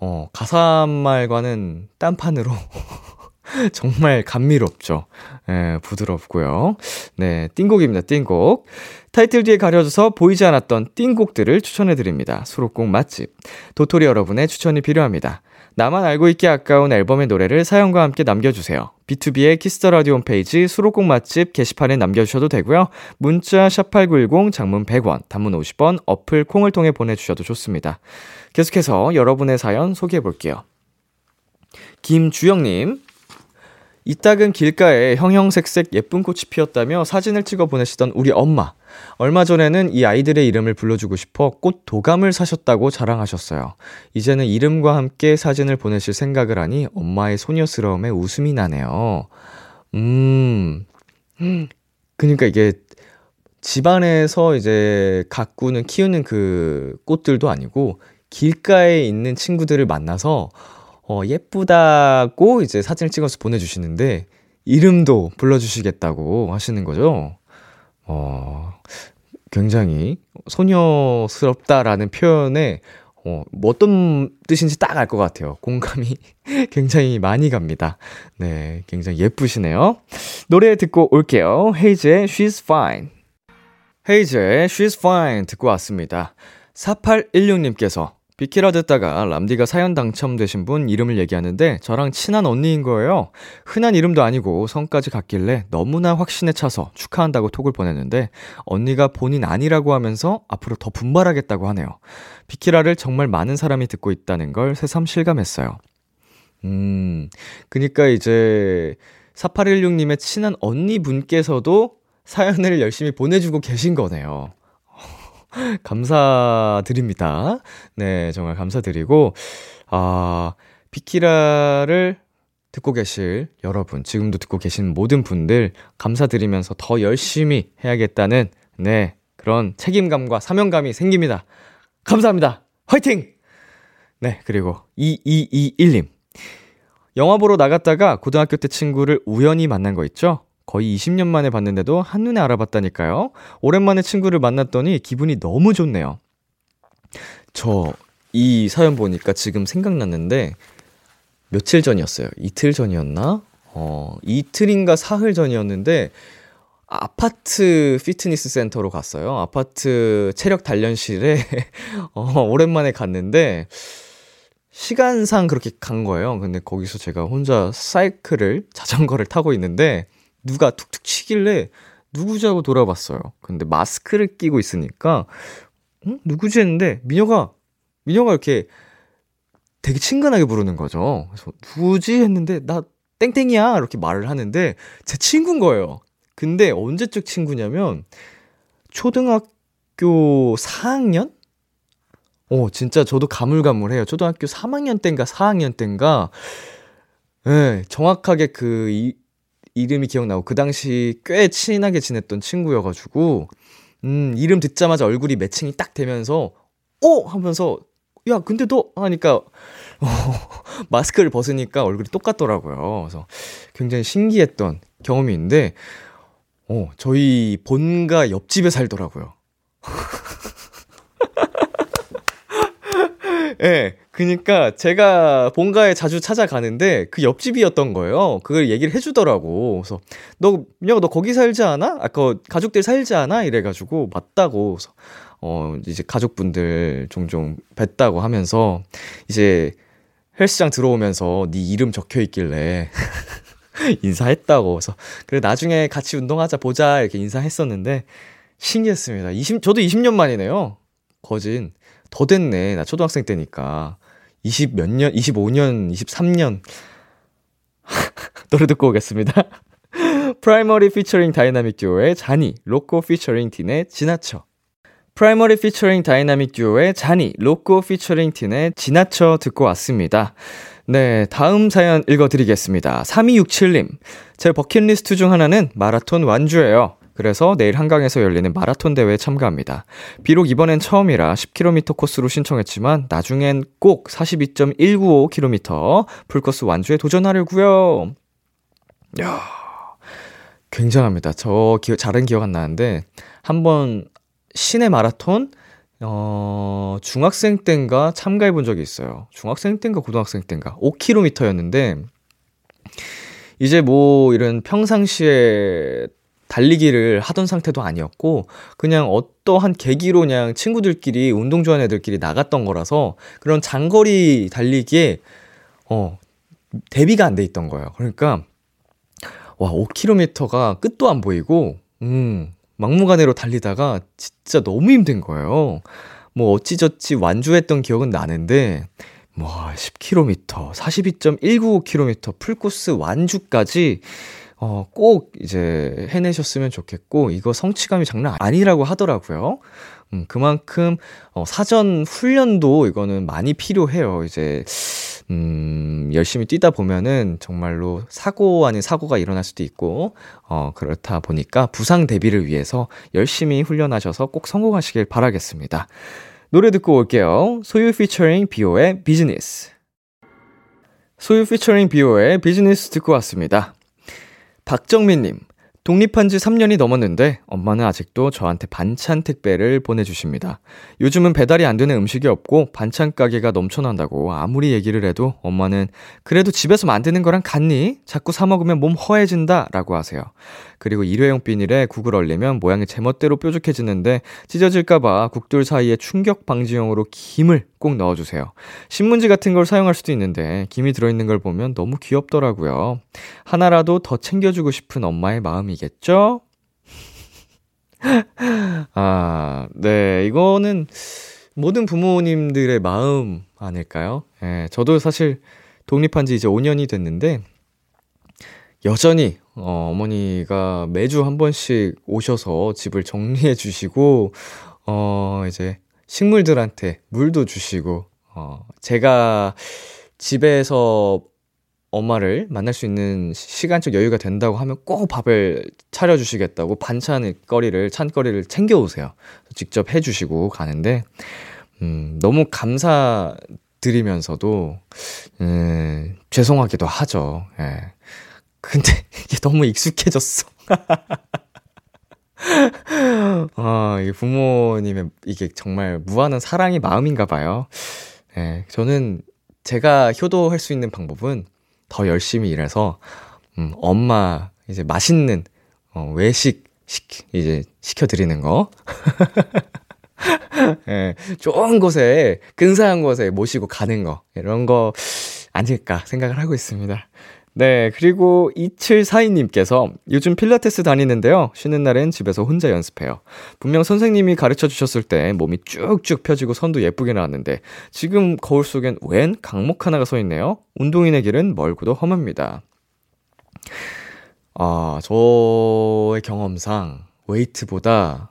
어, 가사말과는 딴판으로 정말 감미롭죠. 예, 부드럽고요. 네, 띵곡입니다. 띵곡. 타이틀 뒤에 가려져서 보이지 않았던 띵곡들을 추천해 드립니다. 수록곡 맛집. 도토리 여러분의 추천이 필요합니다. 나만 알고 있기 아까운 앨범의 노래를 사연과 함께 남겨주세요. BTOB의 키스 더 라디오 홈페이지 수록곡 맛집 게시판에 남겨주셔도 되고요. 문자 샵8910 장문 100원, 단문 50원, 어플 콩을 통해 보내주셔도 좋습니다. 계속해서 여러분의 사연 소개해 볼게요. 김주영님, 이따금 길가에 형형색색 예쁜 꽃이 피었다며 사진을 찍어 보내시던 우리 엄마. 얼마 전에는 이 아이들의 이름을 불러주고 싶어 꽃 도감을 사셨다고 자랑하셨어요. 이제는 이름과 함께 사진을 보내실 생각을 하니 엄마의 소녀스러움에 웃음이 나네요. 음, 그니까 이게 집안에서 이제 가꾸는, 키우는 그 꽃들도 아니고 길가에 있는 친구들을 만나서 어, 예쁘다고 이제 사진을 찍어서 보내주시는데, 이름도 불러주시겠다고 하시는 거죠. 어, 굉장히 소녀스럽다라는 표현에 어, 뭐 어떤 뜻인지 딱 알 것 같아요. 공감이 굉장히 많이 갑니다. 네, 굉장히 예쁘시네요. 노래 듣고 올게요. 헤이즈의 She's Fine. 헤이즈의 She's Fine 듣고 왔습니다. 4816님께서 비키라 듣다가 람디가 사연 당첨되신 분 이름을 얘기하는데 저랑 친한 언니인 거예요. 흔한 이름도 아니고 성까지 같길래 너무나 확신에 차서 축하한다고 톡을 보냈는데 언니가 본인 아니라고 하면서 앞으로 더 분발하겠다고 하네요. 비키라를 정말 많은 사람이 듣고 있다는 걸 새삼 실감했어요. 음, 그니까 이제 4816님의 친한 언니 분께서도 사연을 열심히 보내주고 계신 거네요. 감사드립니다. 네, 정말 감사드리고, 아, 비키라를 듣고 계실 여러분, 지금도 듣고 계신 모든 분들, 감사드리면서 더 열심히 해야겠다는, 네, 그런 책임감과 사명감이 생깁니다. 감사합니다. 화이팅! 네, 그리고 2221님. 영화 보러 나갔다가 고등학교 때 친구를 우연히 만난 거 있죠? 거의 20년 만에 봤는데도 한눈에 알아봤다니까요. 오랜만에 친구를 만났더니 기분이 너무 좋네요. 저 이 사연 보니까 지금 생각났는데 며칠 전이었어요. 이틀 전이었나? 어, 이틀인가 사흘 전이었는데 아파트 피트니스 센터로 갔어요. 아파트 체력 단련실에 어, 오랜만에 갔는데 시간상 그렇게 간 거예요. 근데 거기서 제가 혼자 사이클을 자전거를 타고 있는데 누가 툭툭 치길래 누구지 하고 돌아봤어요. 근데 마스크를 끼고 있으니까 응? 누구지 했는데 미녀가 미녀가 이렇게 되게 친근하게 부르는 거죠. 그래서 누구지 했는데 나 땡땡이야 이렇게 말을 하는데 제 친구인 거예요. 근데 언제적 친구냐면 초등학교 4학년? 어, 진짜 저도 가물가물해요. 초등학교 3학년 땐가 4학년 땐가 예, 네, 정확하게 그 이, 이름이 기억나고 그 당시 꽤 친하게 지냈던 친구여가지고 음 이름 듣자마자 얼굴이 매칭이 딱 되면서 오 하면서 야 근데 너 하니까 어, 마스크를 벗으니까 얼굴이 똑같더라고요. 그래서 굉장히 신기했던 경험이 있는데 어 저희 본가 옆집에 살더라고요. 예, 네, 그니까 제가 본가에 자주 찾아가는데 그 옆집이었던 거예요. 그걸 얘기를 해주더라고. 그래서 너 민혁아 너 거기 살지 않아? 아까 가족들 살지 않아? 이래가지고 맞다고. 그래서 어 이제 가족분들 종종 뵀다고 하면서 이제 헬스장 들어오면서 네 이름 적혀 있길래 인사했다고. 그래서 그래 나중에 같이 운동하자 보자 이렇게 인사했었는데 신기했습니다. 20 저도 20년 만이네요. 거진. 더 됐네. 나 초등학생 때니까. 20 몇 년, 25년, 23년. 노래 듣고 오겠습니다. 프라이머리 피처링 다이나믹 듀오의 자니, 로꼬 피처링 딘의 지나쳐. 프라이머리 피처링 다이나믹 듀오의 자니, 로꼬 피처링 딘의 지나쳐 듣고 왔습니다. 네, 다음 사연 읽어드리겠습니다. 3267님. 제 버킷리스트 중 하나는 마라톤 완주예요. 그래서 내일 한강에서 열리는 마라톤 대회에 참가합니다. 비록 이번엔 처음이라 10km 코스로 신청했지만 나중엔 꼭 42.195km 풀코스 완주에 도전하려고요. 야, 굉장합니다. 저 기억 잘은 기억 안 나는데 한번 시내 마라톤 어, 중학생 땐가 참가해 본 적이 있어요. 중학생 땐가 고등학생 땐가 5km였는데 이제 뭐 이런 평상시에 달리기를 하던 상태도 아니었고 그냥 어떠한 계기로 그냥 친구들끼리 운동 좋아하는 애들끼리 나갔던 거라서 그런 장거리 달리기에 어 대비가 안 돼 있던 거예요. 그러니까 와 5km가 끝도 안 보이고 음 막무가내로 달리다가 진짜 너무 힘든 거예요. 뭐 어찌저찌 완주했던 기억은 나는데 뭐 10km, 42.195km 풀코스 완주까지 어, 꼭 이제 해내셨으면 좋겠고, 이거 성취감이 장난 아니라고 하더라고요. 음, 그만큼, 어, 사전 훈련도 이거는 많이 필요해요. 이제, 음, 열심히 뛰다 보면은 정말로 사고 아닌 사고가 일어날 수도 있고, 어, 그렇다 보니까 부상 대비를 위해서 열심히 훈련하셔서 꼭 성공하시길 바라겠습니다. 노래 듣고 올게요. 소유 피처링 비오의 비즈니스. 소유 피처링 비오의 비즈니스 듣고 왔습니다. 박정민님, 독립한 지 3년이 넘었는데 엄마는 아직도 저한테 반찬 택배를 보내주십니다. 요즘은 배달이 안 되는 음식이 없고 반찬 가게가 넘쳐난다고 아무리 얘기를 해도 엄마는 그래도 집에서 만드는 거랑 같니? 자꾸 사먹으면 몸 허해진다 라고 하세요. 그리고 일회용 비닐에 국을 얼리면 모양이 제멋대로 뾰족해지는데 찢어질까봐 국들 사이에 충격 방지용으로 김을 꼭 넣어주세요. 신문지 같은 걸 사용할 수도 있는데 김이 들어있는 걸 보면 너무 귀엽더라고요. 하나라도 더 챙겨주고 싶은 엄마의 마음이겠죠? 아, 네, 이거는 모든 부모님들의 마음 아닐까요? 예, 저도 사실 독립한 지 이제 5년이 됐는데, 여전히, 어, 어머니가 매주 한 번씩 오셔서 집을 정리해 주시고, 어, 이제 식물들한테 물도 주시고, 어, 제가 집에서 엄마를 만날 수 있는 시간적 여유가 된다고 하면 꼭 밥을 차려주시겠다고 반찬거리를, 찬거리를 챙겨오세요. 직접 해주시고 가는데, 음, 너무 감사드리면서도, 음, 죄송하기도 하죠. 예. 근데 이게 너무 익숙해졌어. 아, 이게 부모님의 이게 정말 무한한 사랑의 마음인가 봐요. 예, 저는 제가 효도할 수 있는 방법은 더 열심히 일해서, 음, 엄마 이제 맛있는, 어, 외식 시, 이제 시켜드리는 거. 예, 좋은 곳에, 근사한 곳에 모시고 가는 거. 이런 거 아닐까 생각을 하고 있습니다. 네, 그리고 2742님께서 요즘 필라테스 다니는데요. 쉬는 날엔 집에서 혼자 연습해요. 분명 선생님이 가르쳐 주셨을 때 몸이 쭉쭉 펴지고 선도 예쁘게 나왔는데 지금 거울 속엔 웬 강목 하나가 서 있네요. 운동인의 길은 멀고도 험합니다. 아, 저의 경험상 웨이트보다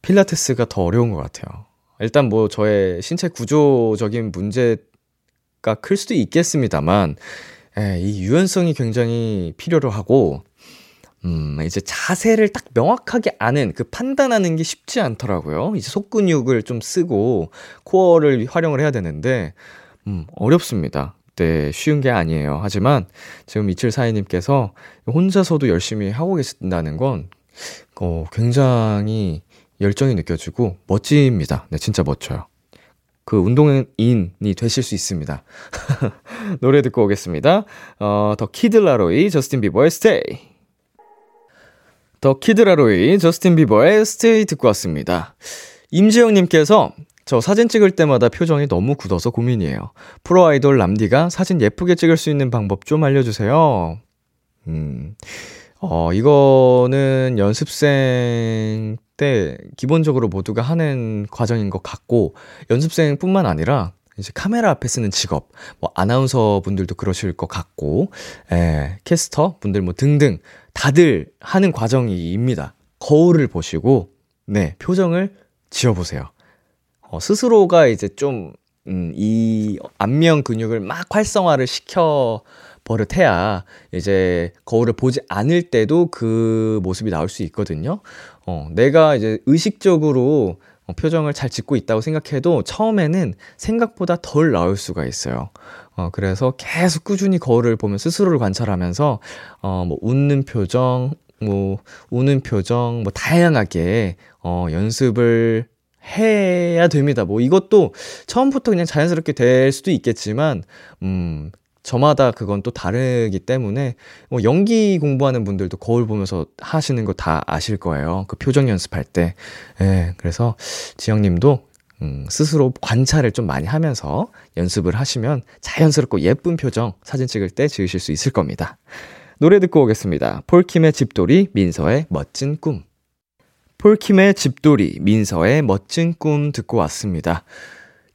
필라테스가 더 어려운 것 같아요. 일단 뭐 저의 신체 구조적인 문제가 클 수도 있겠습니다만 예, 이 유연성이 굉장히 필요로 하고, 음, 이제 자세를 딱 명확하게 아는, 그 판단하는 게 쉽지 않더라고요. 이제 속근육을 좀 쓰고, 코어를 활용을 해야 되는데, 음, 어렵습니다. 네, 쉬운 게 아니에요. 하지만, 지금 2742님께서 혼자서도 열심히 하고 계신다는 건, 어, 굉장히 열정이 느껴지고, 멋집니다. 네, 진짜 멋져요. 그 운동인이 되실 수 있습니다. 노래 듣고 오겠습니다. 어, The Kid LAROI, Justin Bieber의 Stay. The Kid LAROI, Justin Bieber의 Stay 듣고 왔습니다. 임지영님께서 저 사진 찍을 때마다 표정이 너무 굳어서 고민이에요. 프로 아이돌 람디가 사진 예쁘게 찍을 수 있는 방법 좀 알려주세요. 음, 어, 이거는 연습생 때 기본적으로 모두가 하는 과정인 것 같고, 연습생뿐만 아니라 이제 카메라 앞에 쓰는 직업, 뭐 아나운서 분들도 그러실 것 같고, 에, 캐스터 분들 뭐 등등 다들 하는 과정입니다. 거울을 보시고, 네, 표정을 지어보세요. 어, 스스로가 이제 좀, 음, 이 안면 근육을 막 활성화를 시켜 버릇해야 이제 거울을 보지 않을 때도 그 모습이 나올 수 있거든요. 어, 내가 이제 의식적으로 어, 표정을 잘 짓고 있다고 생각해도 처음에는 생각보다 덜 나올 수가 있어요. 어, 그래서 계속 꾸준히 거울을 보면 스스로를 관찰하면서, 어, 뭐, 웃는 표정, 뭐, 우는 표정, 뭐, 다양하게, 어, 연습을 해야 됩니다. 뭐, 이것도 처음부터 그냥 자연스럽게 될 수도 있겠지만, 음, 저마다 그건 또 다르기 때문에 뭐 연기 공부하는 분들도 거울 보면서 하시는 거 다 아실 거예요. 그 표정 연습할 때. 예, 그래서 지영 님도 음, 스스로 관찰을 좀 많이 하면서 연습을 하시면 자연스럽고 예쁜 표정 사진 찍을 때 지으실 수 있을 겁니다. 노래 듣고 오겠습니다. 폴킴의 집돌이, 민서의 멋진 꿈. 폴킴의 집돌이, 민서의 멋진 꿈 듣고 왔습니다.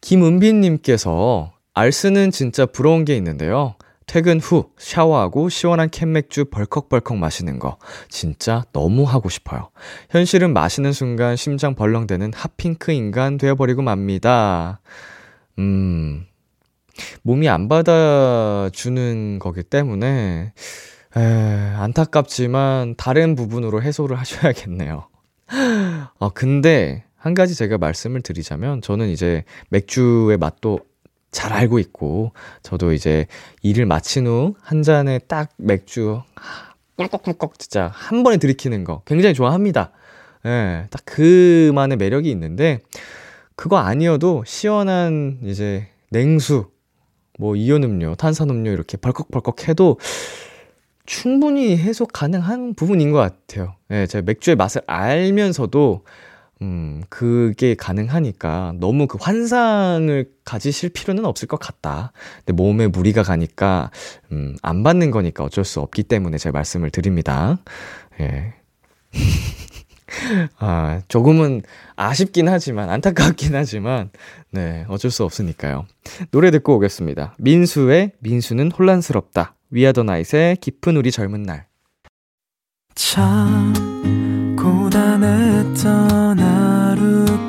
김은빈님께서 알스는 진짜 부러운 게 있는데요. 퇴근 후 샤워하고 시원한 캔맥주 벌컥벌컥 마시는 거 진짜 너무 하고 싶어요. 현실은 마시는 순간 심장 벌렁대는 핫핑크 인간 되어버리고 맙니다. 음, 몸이 안 받아주는 거기 때문에 에, 안타깝지만 다른 부분으로 해소를 하셔야겠네요. 아, 근데 한 가지 제가 말씀을 드리자면 저는 이제 맥주의 맛도 잘 알고 있고, 저도 이제 일을 마친 후 한 잔에 딱 맥주 꿀꺽꿀꺽 진짜 한 번에 들이키는 거 굉장히 좋아합니다. 예, 딱 그만의 매력이 있는데 그거 아니어도 시원한 이제 냉수, 뭐 이온 음료, 탄산 음료 이렇게 벌컥벌컥 해도 충분히 해소 가능한 부분인 것 같아요. 예, 제가 맥주의 맛을 알면서도 음, 그게 가능하니까 너무 그 환상을 가지실 필요는 없을 것 같다. 근데 몸에 무리가 가니까, 음, 안 받는 거니까 어쩔 수 없기 때문에 제가 말씀을 드립니다. 예. 아, 조금은 아쉽긴 하지만, 안타깝긴 하지만, 네, 어쩔 수 없으니까요. 노래 듣고 오겠습니다. 민수의 민수는 혼란스럽다. 위아더나잇의 깊은 우리 젊은 날. 참 고단했던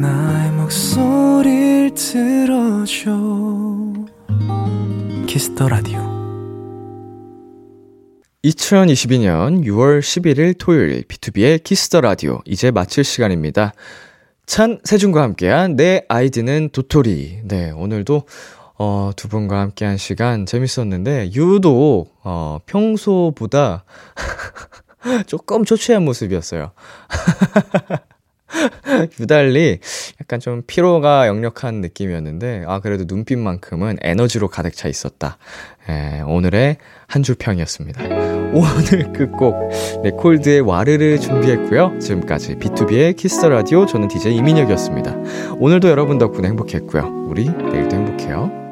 나의 목소리를 들어줘 Kiss the Radio 2022년 6월 11일 토요일 B2B의 키스터 라디오 이제 마칠 시간입니다. 찬 세준과 함께한 내 아이디는 도토리. 네, 오늘도 어, 두 분과 함께한 시간 재밌었는데 유독 어, 평소보다 조금 초췌한 모습이었어요. 유달리 약간 좀 피로가 역력한 느낌이었는데, 아, 그래도 눈빛만큼은 에너지로 가득 차 있었다. 에, 오늘의 한 줄 평이었습니다. 오늘 끝곡, 네, Colde의 와르르 준비했고요. 지금까지 B2B의 키스터 라디오, 저는 DJ 이민혁이었습니다. 오늘도 여러분 덕분에 행복했고요. 우리 내일도 행복해요.